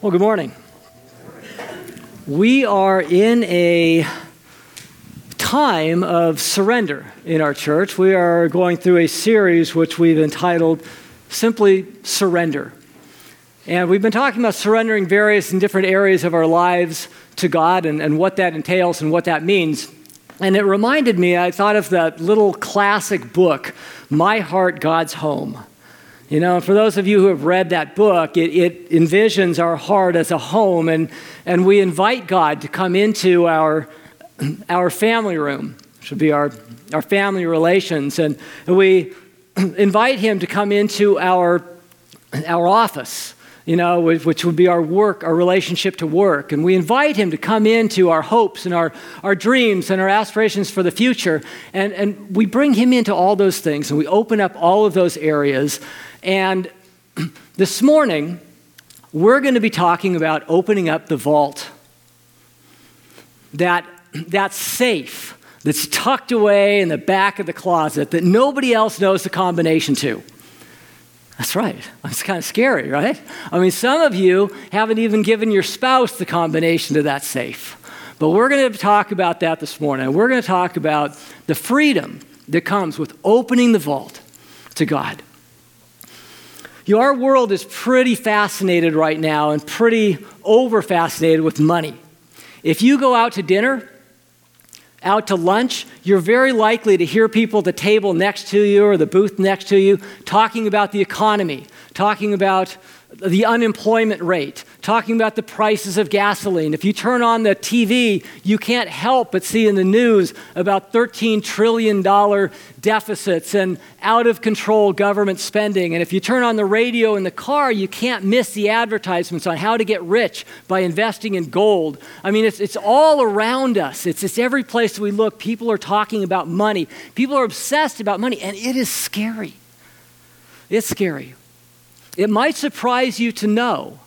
Well, good morning. We are in a time of surrender in our church. We are going through a series which we've entitled simply Surrender. And we've been talking about surrendering various and different areas of our lives to God and, and what that entails and what that means. And it reminded me, I thought of that little classic book, My Heart, God's Home. You know, for those of you who have read that book, it, it, envisions our heart as a home, and, and we invite God to come into our, our family room, which would be our, our family relations, and we invite Him to come into our, our office, you know, which would be our work, our relationship to work. And we invite Him to come into our hopes and our, our dreams and our aspirations for the future, and, and we bring Him into all those things, and we open up all of those areas. And this morning, we're going to be talking about opening up the vault. That, that safe that's tucked away in the back of the closet that nobody else knows the combination to. That's right. It's kind of scary, right? I mean, some of you haven't even given your spouse the combination to that safe. But we're going to talk about that this morning. We're going to talk about the freedom that comes with opening the vault to God. You know, our world is pretty fascinated right now and pretty over fascinated with money. If you go out to dinner, out to lunch, you're very likely to hear people at the table next to you or the booth next to you talking about the economy, talking about the unemployment rate, talking about the prices of gasoline. If you turn on the TV, you can't help but see in the news about $13 trillion deficits and out of control government spending. And if you turn on the radio in the car, you can't miss the advertisements on how to get rich by investing in gold. I mean, it's, it's all around us, it's, it's every place we look. People are talking about money, people are obsessed about money, and it is scary. It's scary. It might surprise you to know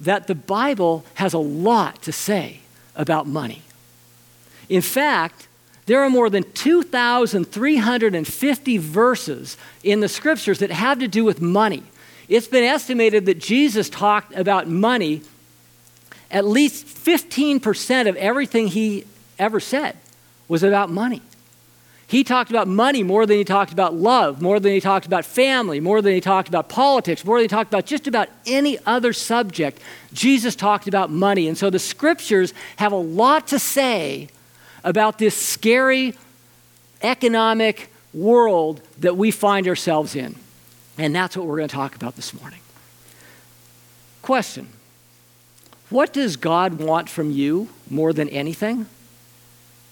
that the Bible has a lot to say about money. In fact, there are more than 2,350 verses in the scriptures that have to do with money. It's been estimated that Jesus talked about money at least 15% of everything he ever said was about money. He talked about money more than he talked about love, more than he talked about family, more than he talked about politics, more than he talked about just about any other subject. Jesus talked about money. And so the scriptures have a lot to say about this scary economic world that we find ourselves in. And that's what we're going to talk about this morning. Question What does God want from you more than anything?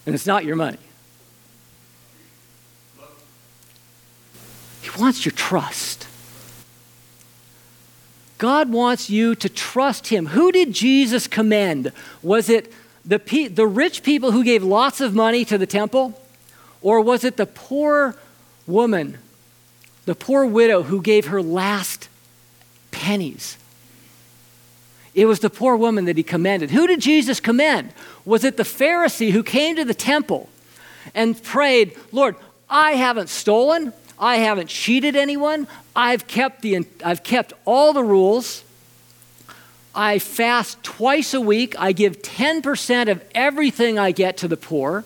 And it's not your money. He wants your trust. God wants you to trust Him. Who did Jesus commend? Was it the, pe- the rich people who gave lots of money to the temple? Or was it the poor woman, the poor widow who gave her last pennies? It was the poor woman that he commended. Who did Jesus commend? Was it the Pharisee who came to the temple and prayed, Lord, I haven't stolen, I haven't cheated anyone. I've kept, the, I've kept all the rules. I fast twice a week. I give 10% of everything I get to the poor.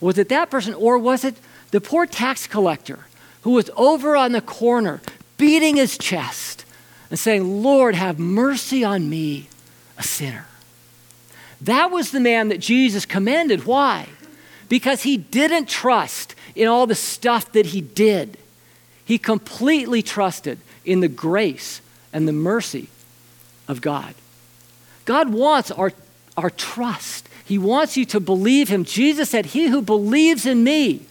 Was it that person, or was it the poor tax collector who was over on the corner beating his chest and saying, Lord, have mercy on me, a sinner? That was the man that Jesus commended. Why? Because he didn't trust in all the stuff that he did. He completely trusted in the grace and the mercy of God. God wants our, our trust. He wants you to believe him. Jesus said, He who believes in me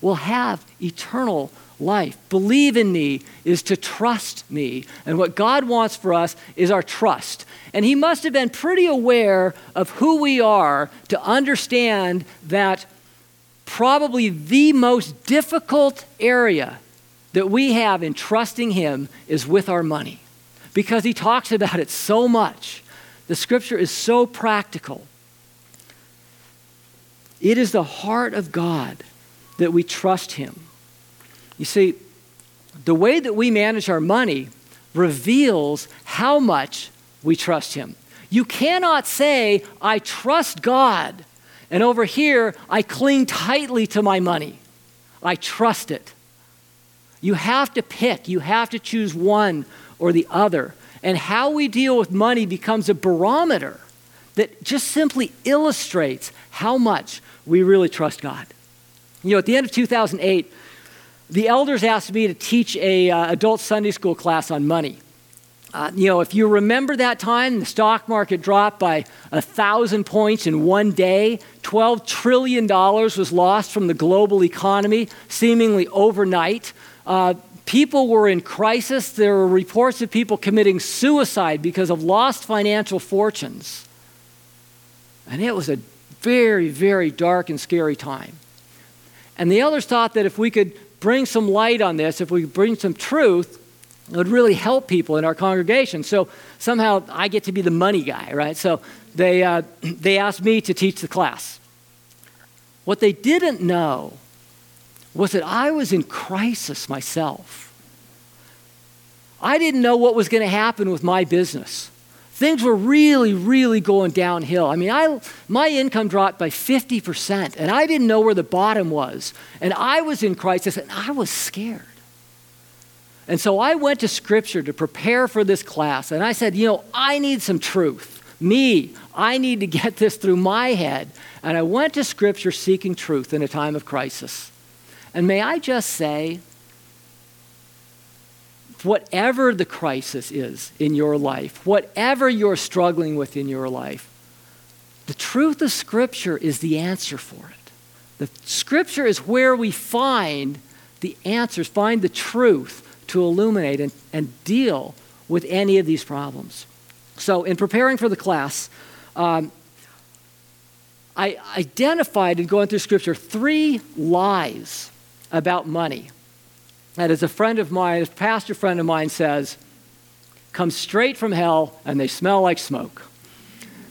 will have eternal life. Believe in me is to trust me. And what God wants for us is our trust. And He must have been pretty aware of who we are to understand that probably the most difficult area that we have in trusting Him is with our money because He talks about it so much. The scripture is so practical. It is the heart of God that we trust Him. You see, the way that we manage our money reveals how much we trust Him. You cannot say, I trust God, and over here, I cling tightly to my money. I trust it. You have to pick, you have to choose one or the other. And how we deal with money becomes a barometer that just simply illustrates how much we really trust God. You know, at the end of 2008, the elders asked me to teach a uh, adult Sunday school class on money. Uh, you know, if you remember that time, the stock market dropped by a thousand points in one day. $12 trillion was lost from the global economy, seemingly overnight. Uh, people were in crisis. There were reports of people committing suicide because of lost financial fortunes. And it was a very, very dark and scary time. And the elders thought that if we could bring some light on this, if we could bring some truth, it would really help people in our congregation. So somehow I get to be the money guy, right? So they, uh, they asked me to teach the class. What they didn't know was that I was in crisis myself. I didn't know what was going to happen with my business. Things were really, really going downhill. I mean, I, my income dropped by 50%, and I didn't know where the bottom was. And I was in crisis, and I was scared. And so I went to Scripture to prepare for this class, and I said, you know, I need some truth. Me, I need to get this through my head. And I went to Scripture seeking truth in a time of crisis. And may I just say, whatever the crisis is in your life, whatever you're struggling with in your life, the truth of Scripture is the answer for it. The Scripture is where we find the answers, find the truth to illuminate and, and deal with any of these problems. So, in preparing for the class, um, I identified in going through Scripture three lies about money that, as a friend of mine, a pastor friend of mine says, come straight from hell and they smell like smoke.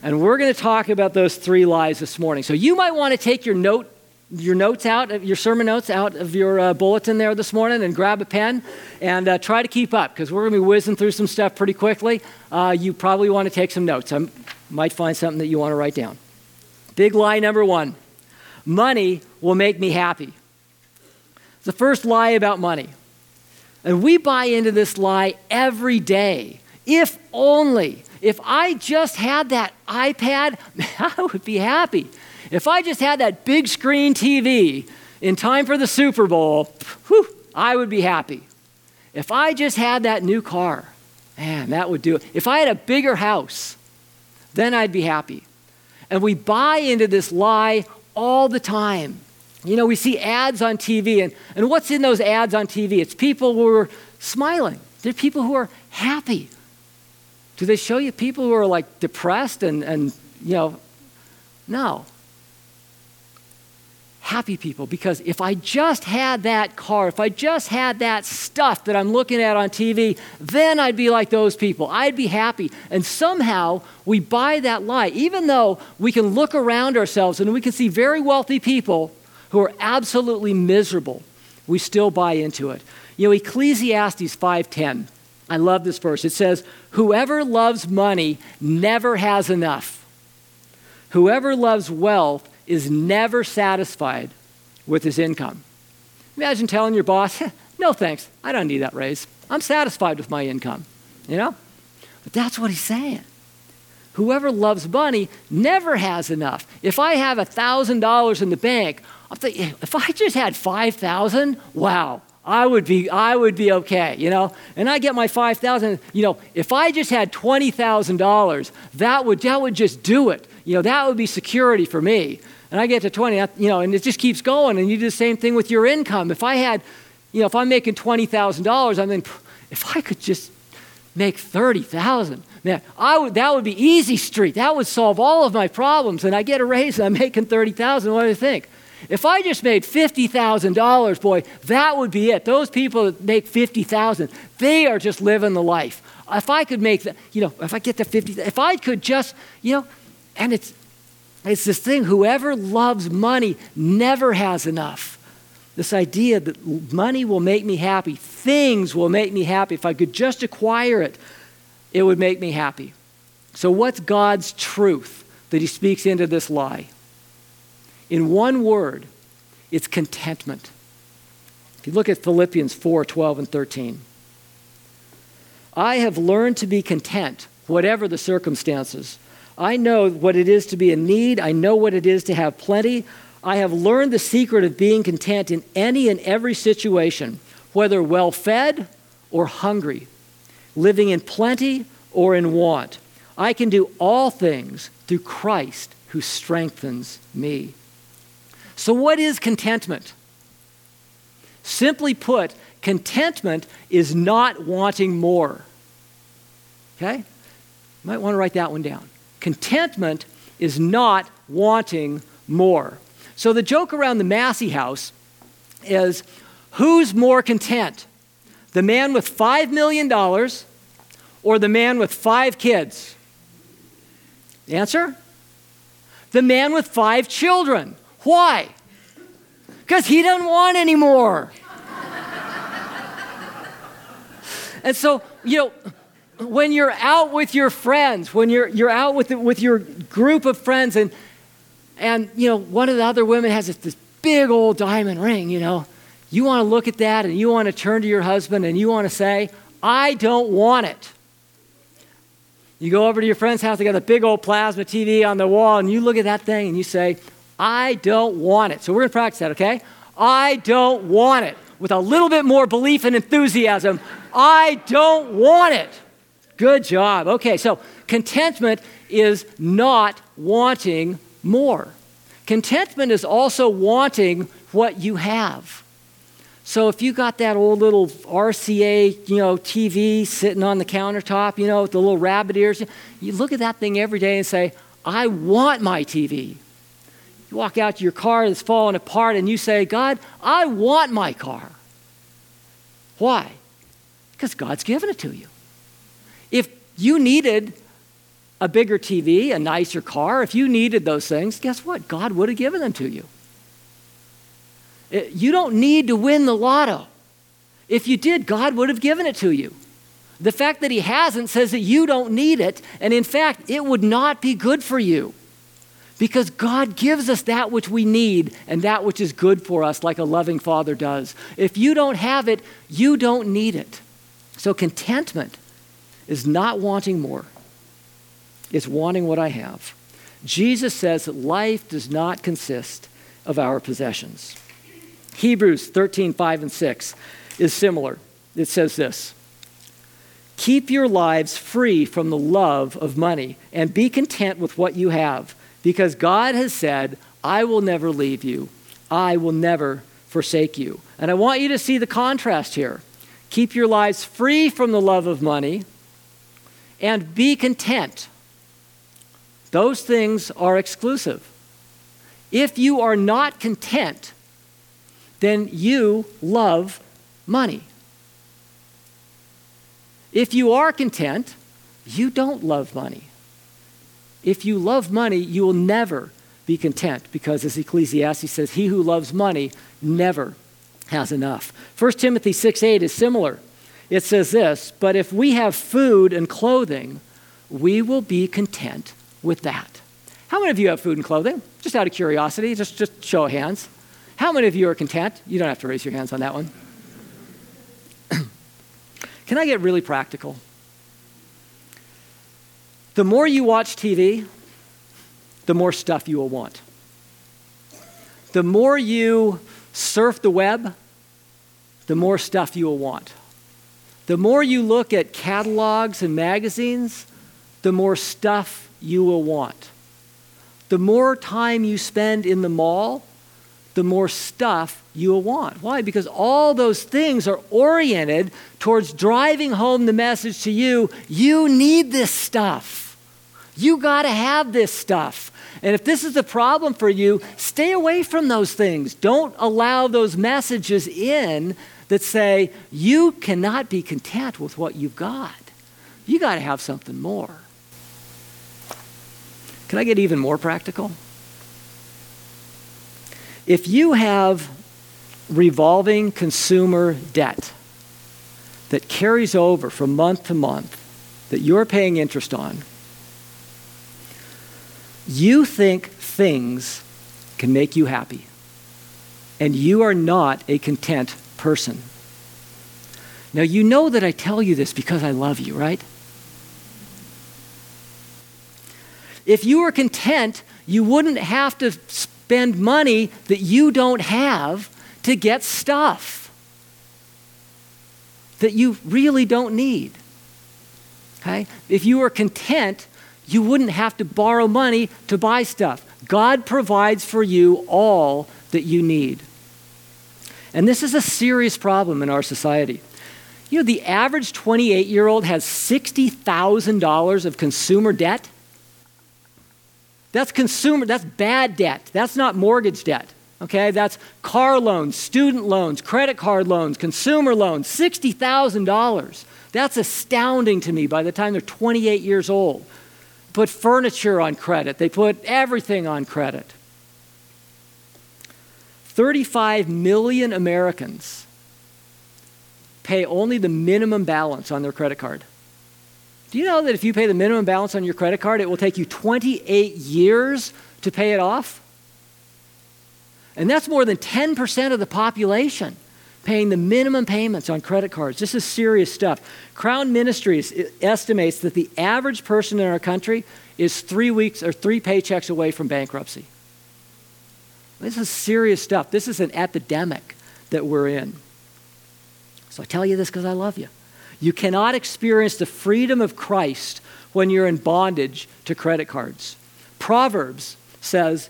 And we're going to talk about those three lies this morning. So you might want to take your note your notes out, your sermon notes out of your uh, bulletin there this morning and grab a pen and uh, try to keep up because we're going to be whizzing through some stuff pretty quickly. Uh, you probably want to take some notes. I might find something that you want to write down. Big lie number one money will make me happy. The first lie about money. And we buy into this lie every day. If only, if I just had that iPad, I would be happy. If I just had that big screen TV in time for the Super Bowl, whew, I would be happy. If I just had that new car, man, that would do it. If I had a bigger house, then I'd be happy. And we buy into this lie all the time. You know, we see ads on TV, and, and what's in those ads on TV? It's people who are smiling, they're people who are happy. Do they show you people who are like depressed and, and you know, no happy people because if I just had that car, if I just had that stuff that I'm looking at on TV, then I'd be like those people. I'd be happy. And somehow we buy that lie, even though we can look around ourselves and we can see very wealthy people who are absolutely miserable. We still buy into it. You know, Ecclesiastes 5:10. I love this verse. It says, "Whoever loves money never has enough. Whoever loves wealth is never satisfied with his income. Imagine telling your boss, no thanks, I don't need that raise. I'm satisfied with my income. You know? But that's what he's saying. Whoever loves money never has enough. If I have $1,000 in the bank, I'm thinking, if I just had 5,000, wow, I would be I would be okay, you know. And I get my 5,000, you know, if I just had $20,000, that would that would just do it. You know, that would be security for me and I get to 20, you know, and it just keeps going. And you do the same thing with your income. If I had, you know, if I'm making $20,000, I mean, if I could just make 30,000, man, I would, that would be easy street. That would solve all of my problems. And I get a raise and I'm making 30,000. What do you think? If I just made $50,000, boy, that would be it. Those people that make 50,000, they are just living the life. If I could make, the, you know, if I get to 50, if I could just, you know, and it's, it's this thing whoever loves money never has enough. This idea that money will make me happy, things will make me happy. If I could just acquire it, it would make me happy. So, what's God's truth that He speaks into this lie? In one word, it's contentment. If you look at Philippians 4 12 and 13, I have learned to be content, whatever the circumstances. I know what it is to be in need, I know what it is to have plenty. I have learned the secret of being content in any and every situation, whether well fed or hungry, living in plenty or in want. I can do all things through Christ who strengthens me. So, what is contentment? Simply put, contentment is not wanting more. Okay? You might want to write that one down. Contentment is not wanting more. So the joke around the Massey house is who's more content? The man with $5 million or the man with five kids? Answer? The man with five children. Why? Because he doesn't want any more. and so, you know, when you're out with your friends, when you're, you're out with, with your group of friends, and, and, you know, one of the other women has this, this big old diamond ring, you know, you want to look at that and you want to turn to your husband and you want to say, I don't want it. You go over to your friend's house, they got a big old plasma TV on the wall, and you look at that thing and you say, I don't want it. So we're going to practice that, okay? I don't want it. With a little bit more belief and enthusiasm, I don't want it. Good job. Okay, so contentment is not wanting more. Contentment is also wanting what you have. So if you got that old little RCA, you know, TV sitting on the countertop, you know, with the little rabbit ears, you look at that thing every day and say, I want my TV. You walk out to your car that's falling apart and you say, God, I want my car. Why? Because God's given it to you. You needed a bigger TV, a nicer car, if you needed those things, guess what? God would have given them to you. You don't need to win the lotto. If you did, God would have given it to you. The fact that He hasn't says that you don't need it, and in fact, it would not be good for you. Because God gives us that which we need and that which is good for us, like a loving father does. If you don't have it, you don't need it. So, contentment is not wanting more, it's wanting what I have. Jesus says that life does not consist of our possessions. Hebrews 13, 5 and 6 is similar. It says this Keep your lives free from the love of money and be content with what you have because God has said, I will never leave you, I will never forsake you. And I want you to see the contrast here. Keep your lives free from the love of money and be content. Those things are exclusive. If you are not content, then you love money. If you are content, you don't love money. If you love money, you will never be content because, as Ecclesiastes says, he who loves money never has enough. 1 Timothy 6 8 is similar. It says this But if we have food and clothing, we will be content with that. How many of you have food and clothing? Just out of curiosity, just, just show of hands. How many of you are content? You don't have to raise your hands on that one. Can I get really practical? The more you watch TV, the more stuff you will want. The more you surf the web, the more stuff you will want. The more you look at catalogs and magazines, the more stuff you will want. The more time you spend in the mall, the more stuff you will want. Why? Because all those things are oriented towards driving home the message to you you need this stuff. You got to have this stuff. And if this is a problem for you, stay away from those things. Don't allow those messages in that say you cannot be content with what you've got. You got to have something more. Can I get even more practical? If you have revolving consumer debt that carries over from month to month that you're paying interest on, you think things can make you happy. And you are not a content person. Now, you know that I tell you this because I love you, right? If you were content, you wouldn't have to spend money that you don't have to get stuff that you really don't need. Okay? If you were content, you wouldn't have to borrow money to buy stuff. God provides for you all that you need. And this is a serious problem in our society. You know, the average 28 year old has $60,000 of consumer debt. That's consumer, that's bad debt. That's not mortgage debt. Okay, that's car loans, student loans, credit card loans, consumer loans, $60,000. That's astounding to me by the time they're 28 years old. Put furniture on credit, they put everything on credit. 35 million Americans pay only the minimum balance on their credit card. Do you know that if you pay the minimum balance on your credit card, it will take you 28 years to pay it off? And that's more than 10% of the population paying the minimum payments on credit cards. This is serious stuff. Crown Ministries estimates that the average person in our country is three weeks or three paychecks away from bankruptcy. This is serious stuff. This is an epidemic that we're in. So I tell you this because I love you. You cannot experience the freedom of Christ when you're in bondage to credit cards. Proverbs says,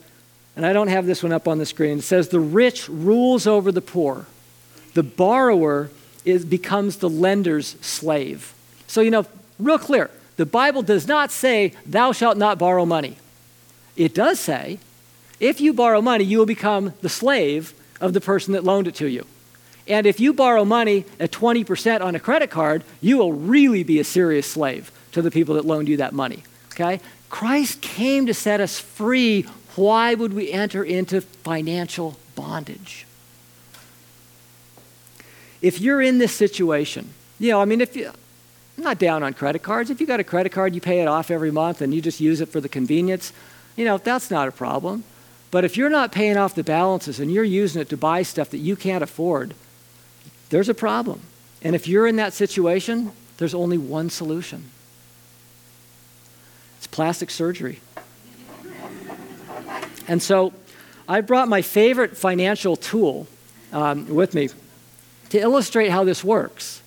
and I don't have this one up on the screen, it says, The rich rules over the poor. The borrower is, becomes the lender's slave. So, you know, real clear, the Bible does not say, Thou shalt not borrow money. It does say, if you borrow money, you will become the slave of the person that loaned it to you. And if you borrow money at 20% on a credit card, you will really be a serious slave to the people that loaned you that money. Okay? Christ came to set us free. Why would we enter into financial bondage? If you're in this situation, you know, I mean, if you, I'm not down on credit cards. If you got a credit card, you pay it off every month and you just use it for the convenience, you know, that's not a problem. But if you're not paying off the balances and you're using it to buy stuff that you can't afford, there's a problem. And if you're in that situation, there's only one solution it's plastic surgery. and so I brought my favorite financial tool um, with me to illustrate how this works.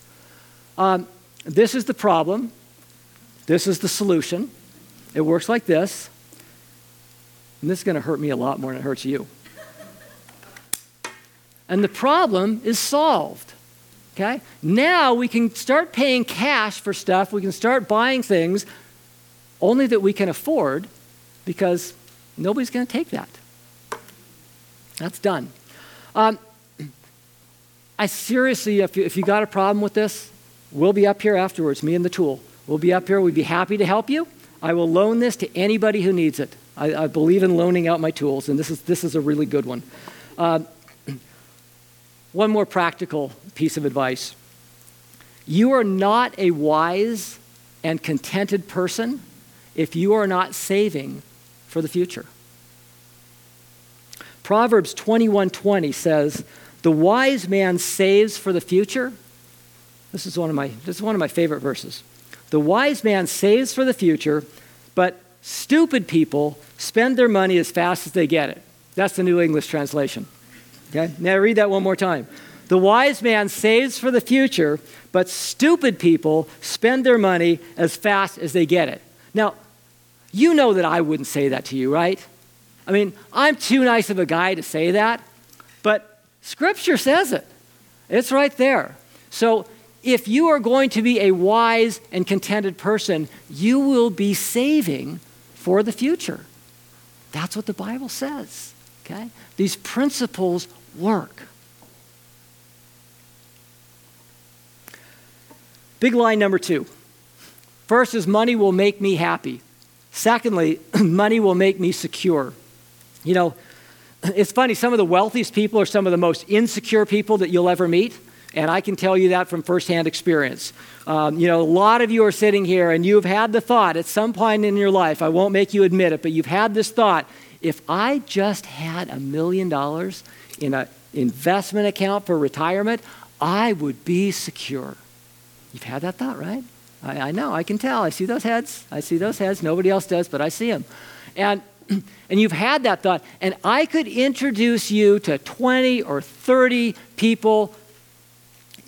Um, this is the problem, this is the solution. It works like this. And this is going to hurt me a lot more than it hurts you. And the problem is solved. Okay? Now we can start paying cash for stuff. We can start buying things only that we can afford because nobody's going to take that. That's done. Um, I seriously, if you, if you got a problem with this, we'll be up here afterwards, me and the tool. We'll be up here. We'd be happy to help you. I will loan this to anybody who needs it. I, I believe in loaning out my tools, and this is, this is a really good one. Uh, one more practical piece of advice you are not a wise and contented person if you are not saving for the future. Proverbs 21:20 says, "The wise man saves for the future." This is one of my this is one of my favorite verses. The wise man saves for the future, but Stupid people spend their money as fast as they get it. That's the New English translation. Okay? Now read that one more time. The wise man saves for the future, but stupid people spend their money as fast as they get it. Now, you know that I wouldn't say that to you, right? I mean, I'm too nice of a guy to say that, but Scripture says it. It's right there. So if you are going to be a wise and contented person, you will be saving for the future. That's what the Bible says. Okay? These principles work. Big line number two. First is money will make me happy. Secondly, money will make me secure. You know, it's funny, some of the wealthiest people are some of the most insecure people that you'll ever meet. And I can tell you that from firsthand experience. Um, you know, a lot of you are sitting here and you've had the thought at some point in your life, I won't make you admit it, but you've had this thought if I just had a million dollars in an investment account for retirement, I would be secure. You've had that thought, right? I, I know, I can tell. I see those heads. I see those heads. Nobody else does, but I see them. And and you've had that thought, and I could introduce you to 20 or 30 people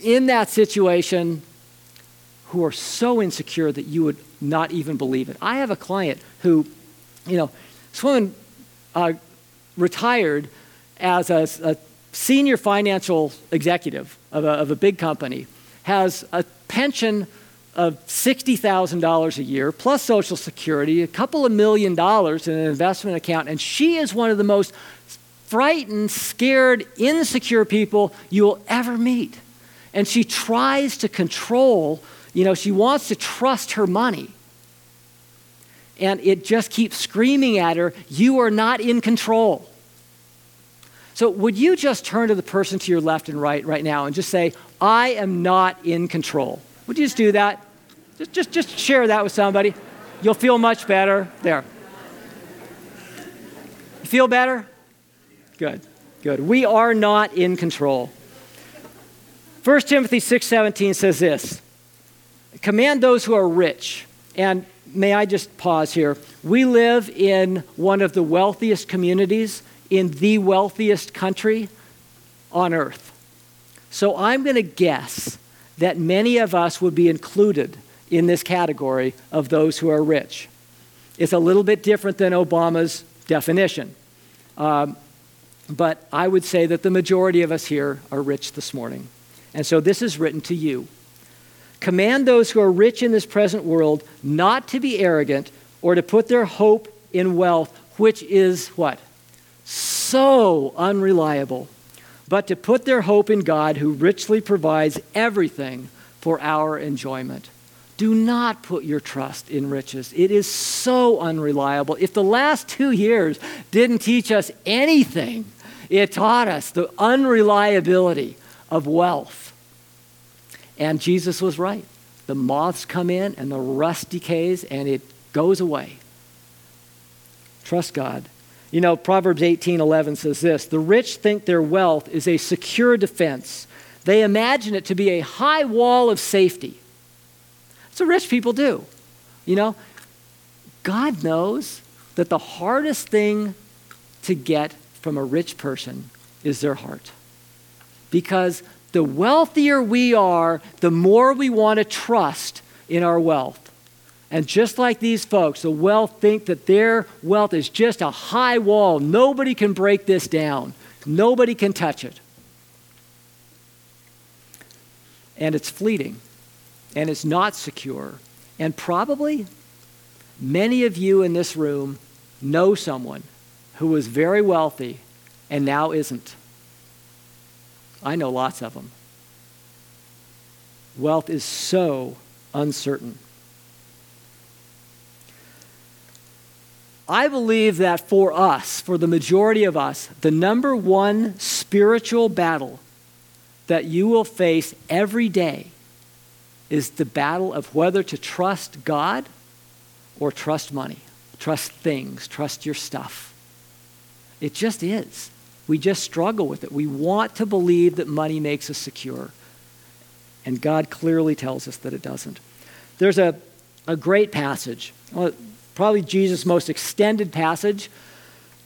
in that situation who are so insecure that you would not even believe it. I have a client who, you know, this woman uh, retired as a, a, senior financial executive of a, of a big company, has a pension of $60,000 a year, plus Social Security, a couple of million dollars in an investment account, and she is one of the most frightened, scared, insecure people you will ever meet. And she tries to control, you know, she wants to trust her money. And it just keeps screaming at her, You are not in control. So, would you just turn to the person to your left and right right now and just say, I am not in control? Would you just do that? Just, just, just share that with somebody. You'll feel much better. There. You feel better? Good, good. We are not in control. 1 Timothy 6:17 says this. Command those who are rich. And may I just pause here? We live in one of the wealthiest communities in the wealthiest country on earth. So I'm going to guess that many of us would be included in this category of those who are rich. It's a little bit different than Obama's definition. Um, but I would say that the majority of us here are rich this morning. And so this is written to you. Command those who are rich in this present world not to be arrogant or to put their hope in wealth, which is what? So unreliable but to put their hope in God who richly provides everything for our enjoyment. Do not put your trust in riches. It is so unreliable. If the last two years didn't teach us anything, it taught us the unreliability of wealth. And Jesus was right. The moths come in and the rust decays and it goes away. Trust God. You know, Proverbs 18 11 says this The rich think their wealth is a secure defense, they imagine it to be a high wall of safety. That's what rich people do. You know, God knows that the hardest thing to get from a rich person is their heart. Because the wealthier we are, the more we want to trust in our wealth. And just like these folks, the wealth think that their wealth is just a high wall. Nobody can break this down, nobody can touch it. And it's fleeting, and it's not secure. And probably many of you in this room know someone who was very wealthy and now isn't. I know lots of them. Wealth is so uncertain. I believe that for us, for the majority of us, the number one spiritual battle that you will face every day is the battle of whether to trust God or trust money, trust things, trust your stuff. It just is. We just struggle with it. We want to believe that money makes us secure. And God clearly tells us that it doesn't. There's a, a great passage probably Jesus' most extended passage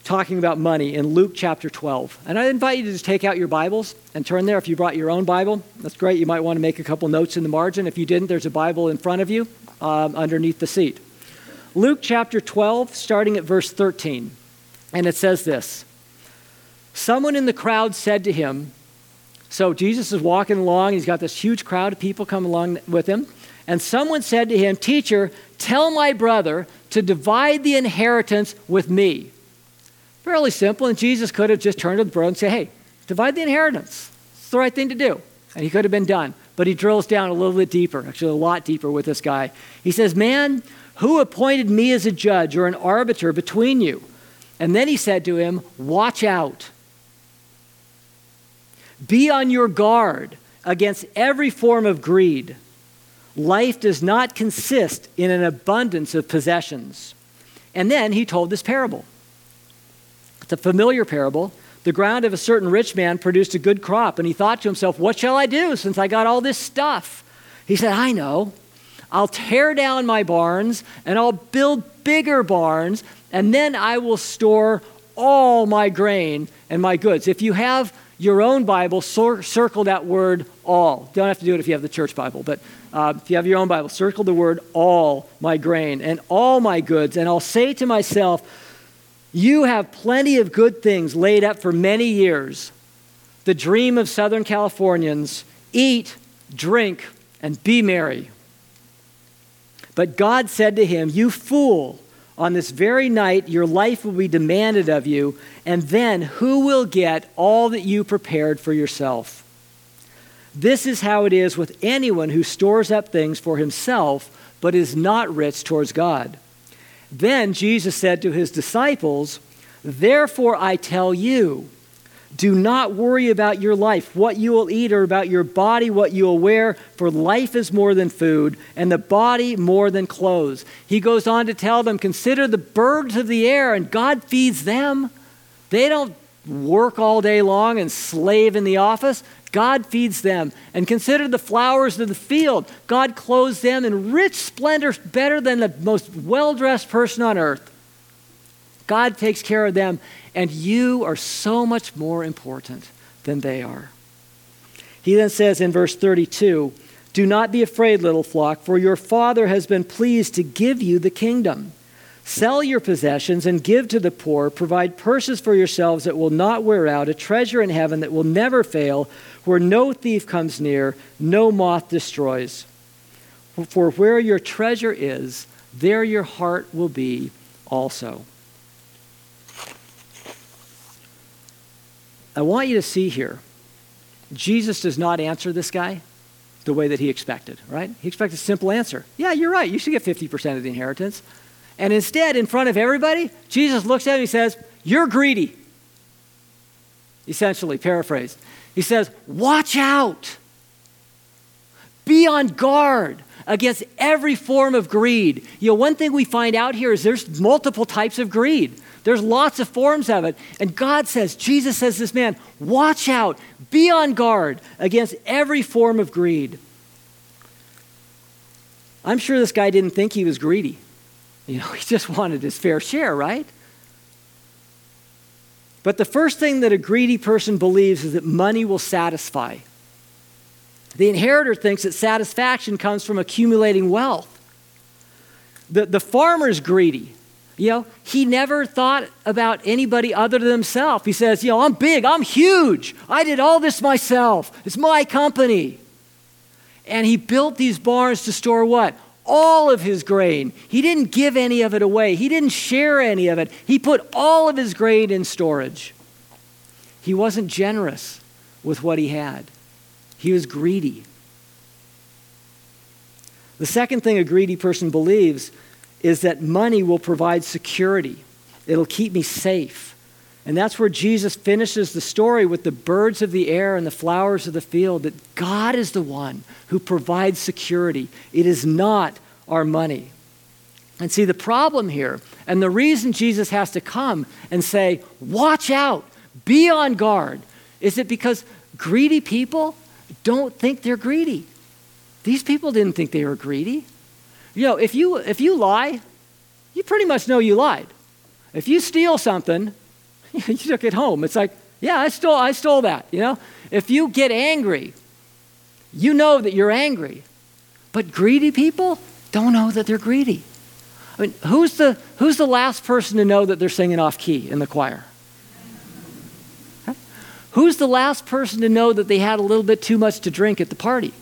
talking about money in Luke chapter 12. And I invite you to just take out your Bibles and turn there. If you brought your own Bible, that's great. You might want to make a couple notes in the margin. If you didn't, there's a Bible in front of you um, underneath the seat. Luke chapter 12, starting at verse 13. And it says this Someone in the crowd said to him, so Jesus is walking along, he's got this huge crowd of people coming along with him. And someone said to him, Teacher, tell my brother to divide the inheritance with me. Fairly simple, and Jesus could have just turned to the brother and said, Hey, divide the inheritance. It's the right thing to do. And he could have been done. But he drills down a little bit deeper, actually, a lot deeper with this guy. He says, Man, who appointed me as a judge or an arbiter between you? And then he said to him, Watch out. Be on your guard against every form of greed. Life does not consist in an abundance of possessions. And then he told this parable. It's a familiar parable. The ground of a certain rich man produced a good crop, and he thought to himself, What shall I do since I got all this stuff? He said, I know. I'll tear down my barns and I'll build bigger barns, and then I will store all my grain and my goods. If you have your own Bible, cir- circle that word all. Don't have to do it if you have the church Bible, but uh, if you have your own Bible, circle the word all my grain and all my goods. And I'll say to myself, You have plenty of good things laid up for many years. The dream of Southern Californians eat, drink, and be merry. But God said to him, You fool, on this very night your life will be demanded of you, and then who will get all that you prepared for yourself? This is how it is with anyone who stores up things for himself, but is not rich towards God. Then Jesus said to his disciples, Therefore I tell you, do not worry about your life, what you will eat, or about your body, what you will wear, for life is more than food, and the body more than clothes. He goes on to tell them, Consider the birds of the air, and God feeds them. They don't work all day long and slave in the office. God feeds them. And consider the flowers of the field. God clothes them in rich splendor, better than the most well dressed person on earth. God takes care of them, and you are so much more important than they are. He then says in verse 32 Do not be afraid, little flock, for your Father has been pleased to give you the kingdom. Sell your possessions and give to the poor. Provide purses for yourselves that will not wear out, a treasure in heaven that will never fail, where no thief comes near, no moth destroys. For where your treasure is, there your heart will be also. I want you to see here, Jesus does not answer this guy the way that he expected, right? He expected a simple answer. Yeah, you're right. You should get 50% of the inheritance. And instead, in front of everybody, Jesus looks at him and he says, You're greedy. Essentially, paraphrased. He says, Watch out. Be on guard against every form of greed. You know, one thing we find out here is there's multiple types of greed. There's lots of forms of it. And God says, Jesus says this man, watch out, be on guard against every form of greed. I'm sure this guy didn't think he was greedy. You know, he just wanted his fair share, right? But the first thing that a greedy person believes is that money will satisfy. The inheritor thinks that satisfaction comes from accumulating wealth. The, the farmer's greedy. You know, he never thought about anybody other than himself. He says, You know, I'm big, I'm huge. I did all this myself. It's my company. And he built these barns to store what? All of his grain. He didn't give any of it away, he didn't share any of it. He put all of his grain in storage. He wasn't generous with what he had, he was greedy. The second thing a greedy person believes is that money will provide security, it'll keep me safe. And that's where Jesus finishes the story with the birds of the air and the flowers of the field that God is the one who provides security. It is not our money. And see, the problem here, and the reason Jesus has to come and say, Watch out, be on guard, is it because greedy people don't think they're greedy. These people didn't think they were greedy. You know, if you, if you lie, you pretty much know you lied. If you steal something, you took it home. It's like, yeah, I stole, I stole that, you know? If you get angry, you know that you're angry. But greedy people don't know that they're greedy. I mean, who's the, who's the last person to know that they're singing off key in the choir? Who's the last person to know that they had a little bit too much to drink at the party?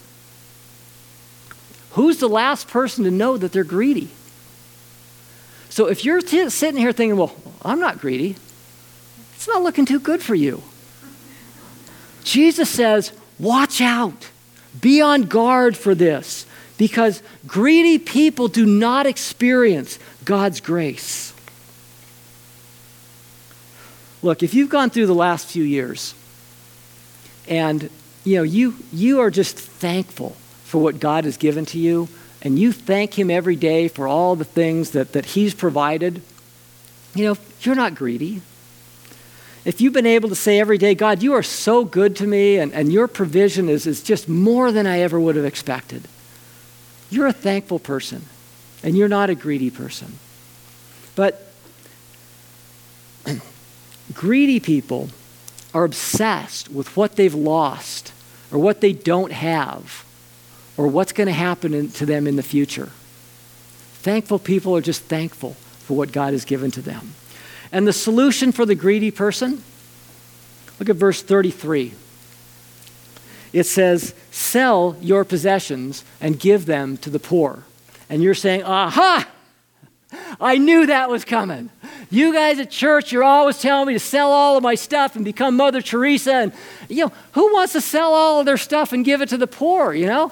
Who's the last person to know that they're greedy? So if you're t- sitting here thinking, well, I'm not greedy, it's not looking too good for you. Jesus says, watch out, be on guard for this, because greedy people do not experience God's grace. Look, if you've gone through the last few years and you know you you are just thankful for what God has given to you and you thank him every day for all the things that, that he's provided, you know, you're not greedy. If you've been able to say every day, God, you are so good to me and, and your provision is, is just more than I ever would have expected, you're a thankful person and you're not a greedy person. But greedy people are obsessed with what they've lost or what they don't have or what's going to happen in, to them in the future. Thankful people are just thankful for what God has given to them. And the solution for the greedy person, look at verse 33. It says, Sell your possessions and give them to the poor. And you're saying, Aha! I knew that was coming. You guys at church, you're always telling me to sell all of my stuff and become Mother Teresa. And, you know, who wants to sell all of their stuff and give it to the poor, you know?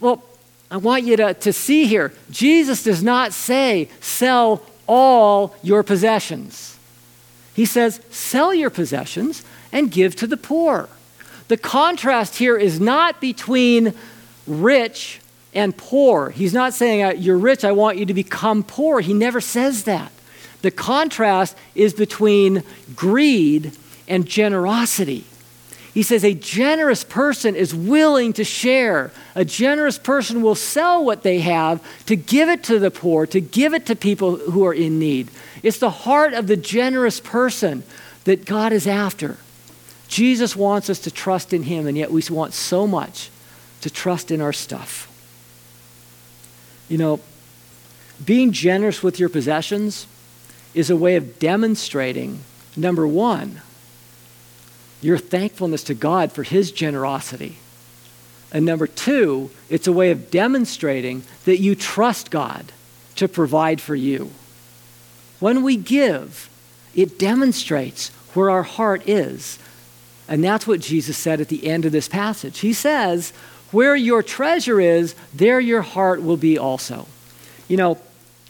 Well, I want you to, to see here Jesus does not say, sell all your possessions. He says, sell your possessions and give to the poor. The contrast here is not between rich and poor. He's not saying, uh, You're rich, I want you to become poor. He never says that. The contrast is between greed and generosity. He says a generous person is willing to share. A generous person will sell what they have to give it to the poor, to give it to people who are in need. It's the heart of the generous person that God is after. Jesus wants us to trust in Him, and yet we want so much to trust in our stuff. You know, being generous with your possessions is a way of demonstrating, number one, your thankfulness to God for His generosity. And number two, it's a way of demonstrating that you trust God to provide for you. When we give, it demonstrates where our heart is. And that's what Jesus said at the end of this passage. He says, Where your treasure is, there your heart will be also. You know,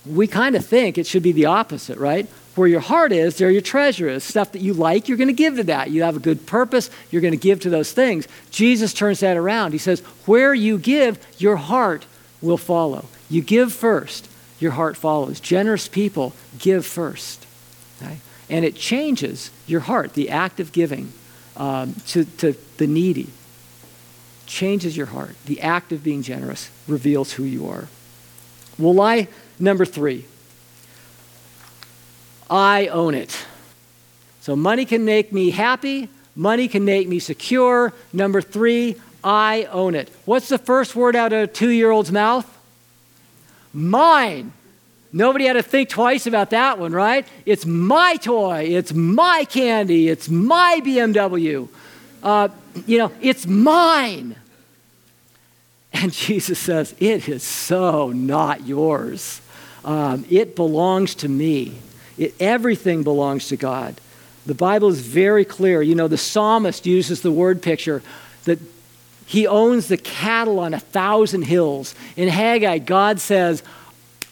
we kind of think it should be the opposite, right? Where your heart is, there your treasure is. Stuff that you like, you're going to give to that. You have a good purpose, you're going to give to those things. Jesus turns that around. He says, Where you give, your heart will follow. You give first, your heart follows. Generous people give first. Okay? And it changes your heart, the act of giving um, to, to the needy. Changes your heart. The act of being generous reveals who you are. Well, lie number three I own it. So money can make me happy, money can make me secure. Number three, I own it. What's the first word out of a two year old's mouth? Mine. Nobody had to think twice about that one, right? It's my toy, it's my candy, it's my BMW. Uh, you know, it's mine. And Jesus says, It is so not yours. Um, it belongs to me. It, everything belongs to God. The Bible is very clear. You know, the psalmist uses the word picture that he owns the cattle on a thousand hills. In Haggai, God says,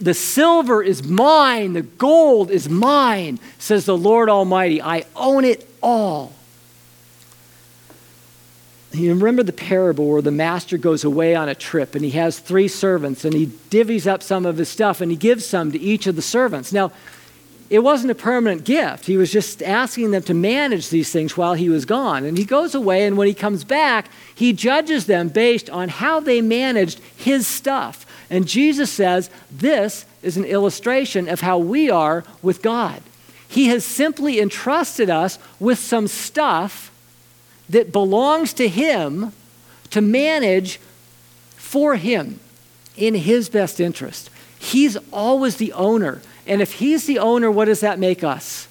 The silver is mine, the gold is mine, says the Lord Almighty. I own it all. You remember the parable where the master goes away on a trip and he has three servants and he divvies up some of his stuff and he gives some to each of the servants. Now, it wasn't a permanent gift. He was just asking them to manage these things while he was gone. And he goes away, and when he comes back, he judges them based on how they managed his stuff. And Jesus says this is an illustration of how we are with God. He has simply entrusted us with some stuff that belongs to him to manage for him in his best interest. He's always the owner. And if he's the owner, what does that make us?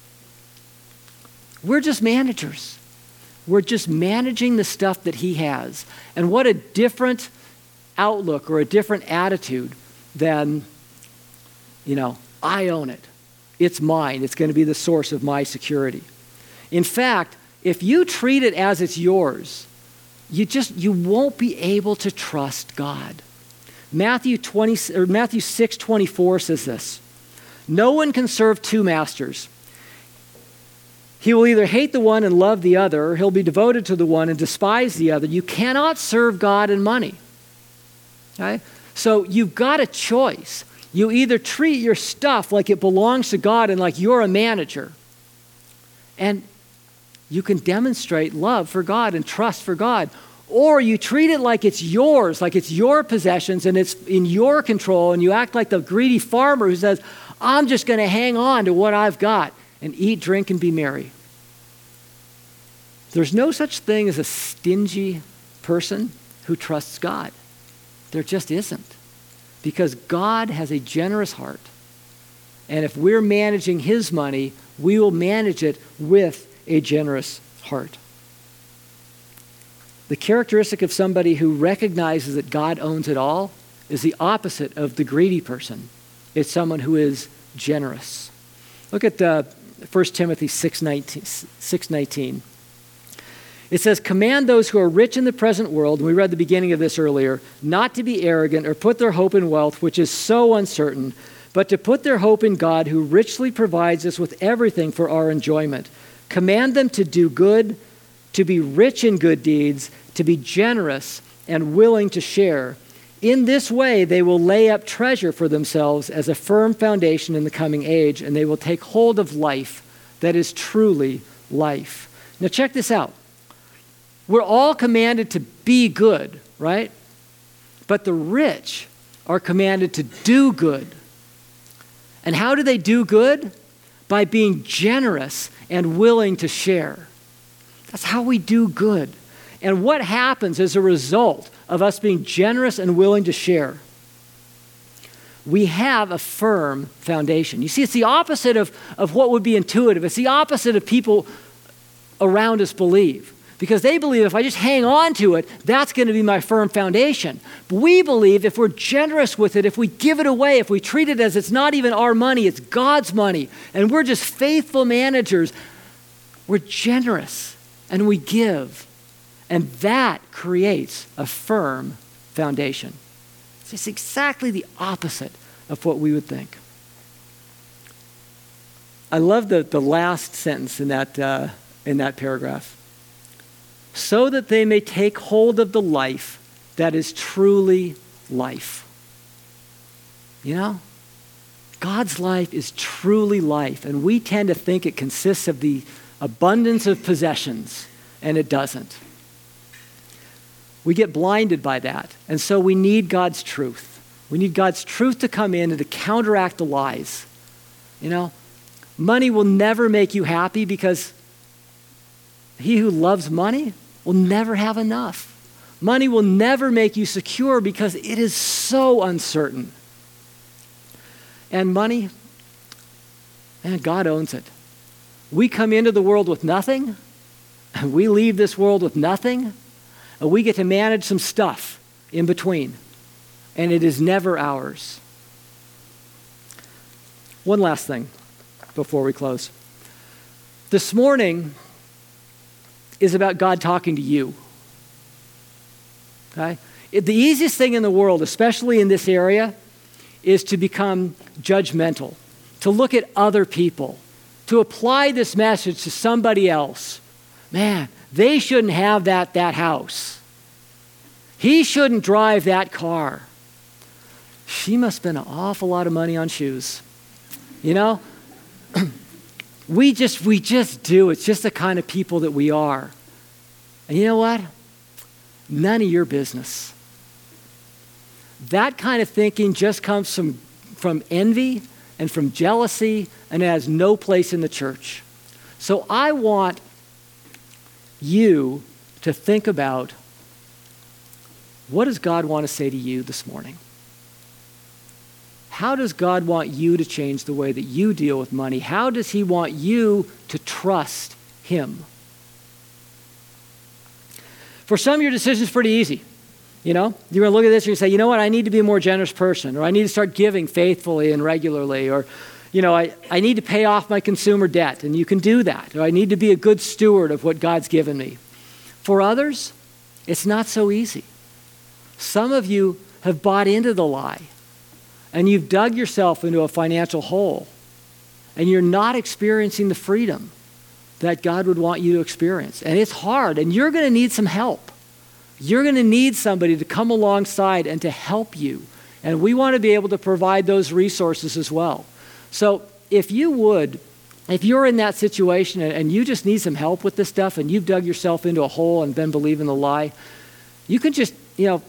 We're just managers. We're just managing the stuff that he has. And what a different outlook or a different attitude than, you know, I own it. It's mine. It's going to be the source of my security. In fact, if you treat it as it's yours, you just you won't be able to trust God. Matthew 20 or Matthew 6 24 says this. No one can serve two masters. He will either hate the one and love the other, or he'll be devoted to the one and despise the other. You cannot serve God and money. Okay? So you've got a choice. You either treat your stuff like it belongs to God and like you're a manager, and you can demonstrate love for God and trust for God, or you treat it like it's yours, like it's your possessions and it's in your control, and you act like the greedy farmer who says, I'm just going to hang on to what I've got and eat, drink, and be merry. There's no such thing as a stingy person who trusts God. There just isn't. Because God has a generous heart. And if we're managing His money, we will manage it with a generous heart. The characteristic of somebody who recognizes that God owns it all is the opposite of the greedy person. It's someone who is generous. Look at uh, 1 Timothy 6.19. It says, Command those who are rich in the present world, and we read the beginning of this earlier, not to be arrogant or put their hope in wealth, which is so uncertain, but to put their hope in God, who richly provides us with everything for our enjoyment. Command them to do good, to be rich in good deeds, to be generous and willing to share. In this way, they will lay up treasure for themselves as a firm foundation in the coming age, and they will take hold of life that is truly life. Now, check this out. We're all commanded to be good, right? But the rich are commanded to do good. And how do they do good? By being generous and willing to share. That's how we do good. And what happens as a result of us being generous and willing to share? We have a firm foundation. You see, it's the opposite of, of what would be intuitive. It's the opposite of people around us believe. Because they believe if I just hang on to it, that's going to be my firm foundation. But we believe if we're generous with it, if we give it away, if we treat it as it's not even our money, it's God's money, and we're just faithful managers, we're generous and we give. And that creates a firm foundation. It's exactly the opposite of what we would think. I love the, the last sentence in that, uh, in that paragraph. So that they may take hold of the life that is truly life. You know? God's life is truly life, and we tend to think it consists of the abundance of possessions, and it doesn't. We get blinded by that. And so we need God's truth. We need God's truth to come in and to counteract the lies. You know, money will never make you happy because he who loves money will never have enough. Money will never make you secure because it is so uncertain. And money, and God owns it. We come into the world with nothing, and we leave this world with nothing, we get to manage some stuff in between, and it is never ours. One last thing before we close. This morning is about God talking to you. Okay? It, the easiest thing in the world, especially in this area, is to become judgmental, to look at other people, to apply this message to somebody else. Man, they shouldn't have that, that house. He shouldn't drive that car. She must spend an awful lot of money on shoes. You know? we just we just do. It's just the kind of people that we are. And you know what? None of your business. That kind of thinking just comes from, from envy and from jealousy and it has no place in the church. So I want you to think about what does God want to say to you this morning? How does God want you to change the way that you deal with money? How does He want you to trust Him? For some, your decision is pretty easy. You know, you're going to look at this and you say, you know what, I need to be a more generous person, or I need to start giving faithfully and regularly, or, you know, I, I need to pay off my consumer debt, and you can do that. Or I need to be a good steward of what God's given me. For others, it's not so easy. Some of you have bought into the lie, and you've dug yourself into a financial hole, and you're not experiencing the freedom that God would want you to experience. And it's hard, and you're going to need some help. You're going to need somebody to come alongside and to help you. And we want to be able to provide those resources as well. So if you would, if you're in that situation and you just need some help with this stuff and you've dug yourself into a hole and been believing the lie, you can just, you know,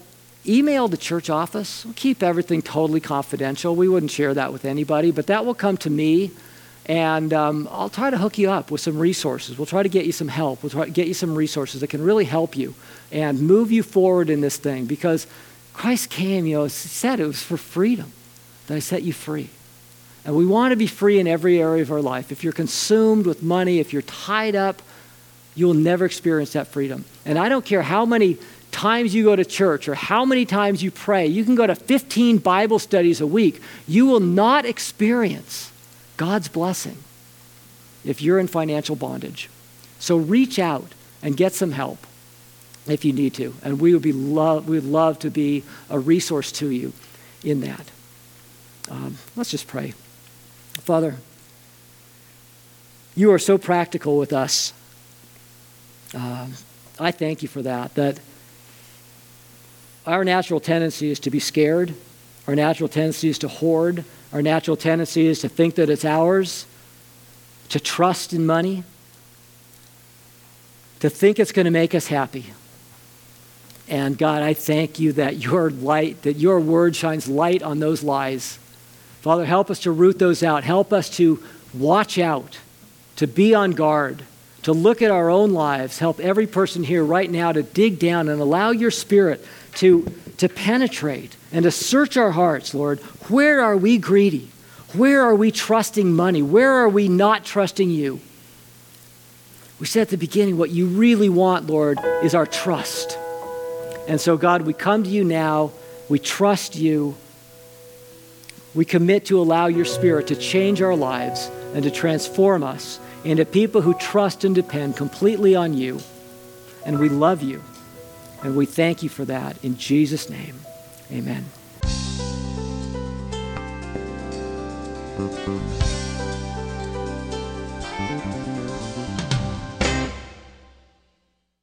email the church office. We'll keep everything totally confidential. We wouldn't share that with anybody, but that will come to me and um, I'll try to hook you up with some resources. We'll try to get you some help. We'll try to get you some resources that can really help you and move you forward in this thing because Christ came, you know, said it was for freedom that I set you free. And we want to be free in every area of our life. If you're consumed with money, if you're tied up, you'll never experience that freedom. And I don't care how many times you go to church or how many times you pray, you can go to 15 Bible studies a week. You will not experience God's blessing if you're in financial bondage. So reach out and get some help if you need to. And we would, be love, we would love to be a resource to you in that. Um, let's just pray. Father, you are so practical with us. Um, I thank you for that, that our natural tendency is to be scared, our natural tendency is to hoard, our natural tendency is to think that it's ours, to trust in money, to think it's going to make us happy. And God, I thank you that your light, that your word shines light on those lies. Father, help us to root those out. Help us to watch out, to be on guard, to look at our own lives. Help every person here right now to dig down and allow your spirit to, to penetrate and to search our hearts, Lord. Where are we greedy? Where are we trusting money? Where are we not trusting you? We said at the beginning, what you really want, Lord, is our trust. And so, God, we come to you now. We trust you. We commit to allow your Spirit to change our lives and to transform us into people who trust and depend completely on you. And we love you. And we thank you for that. In Jesus' name, amen.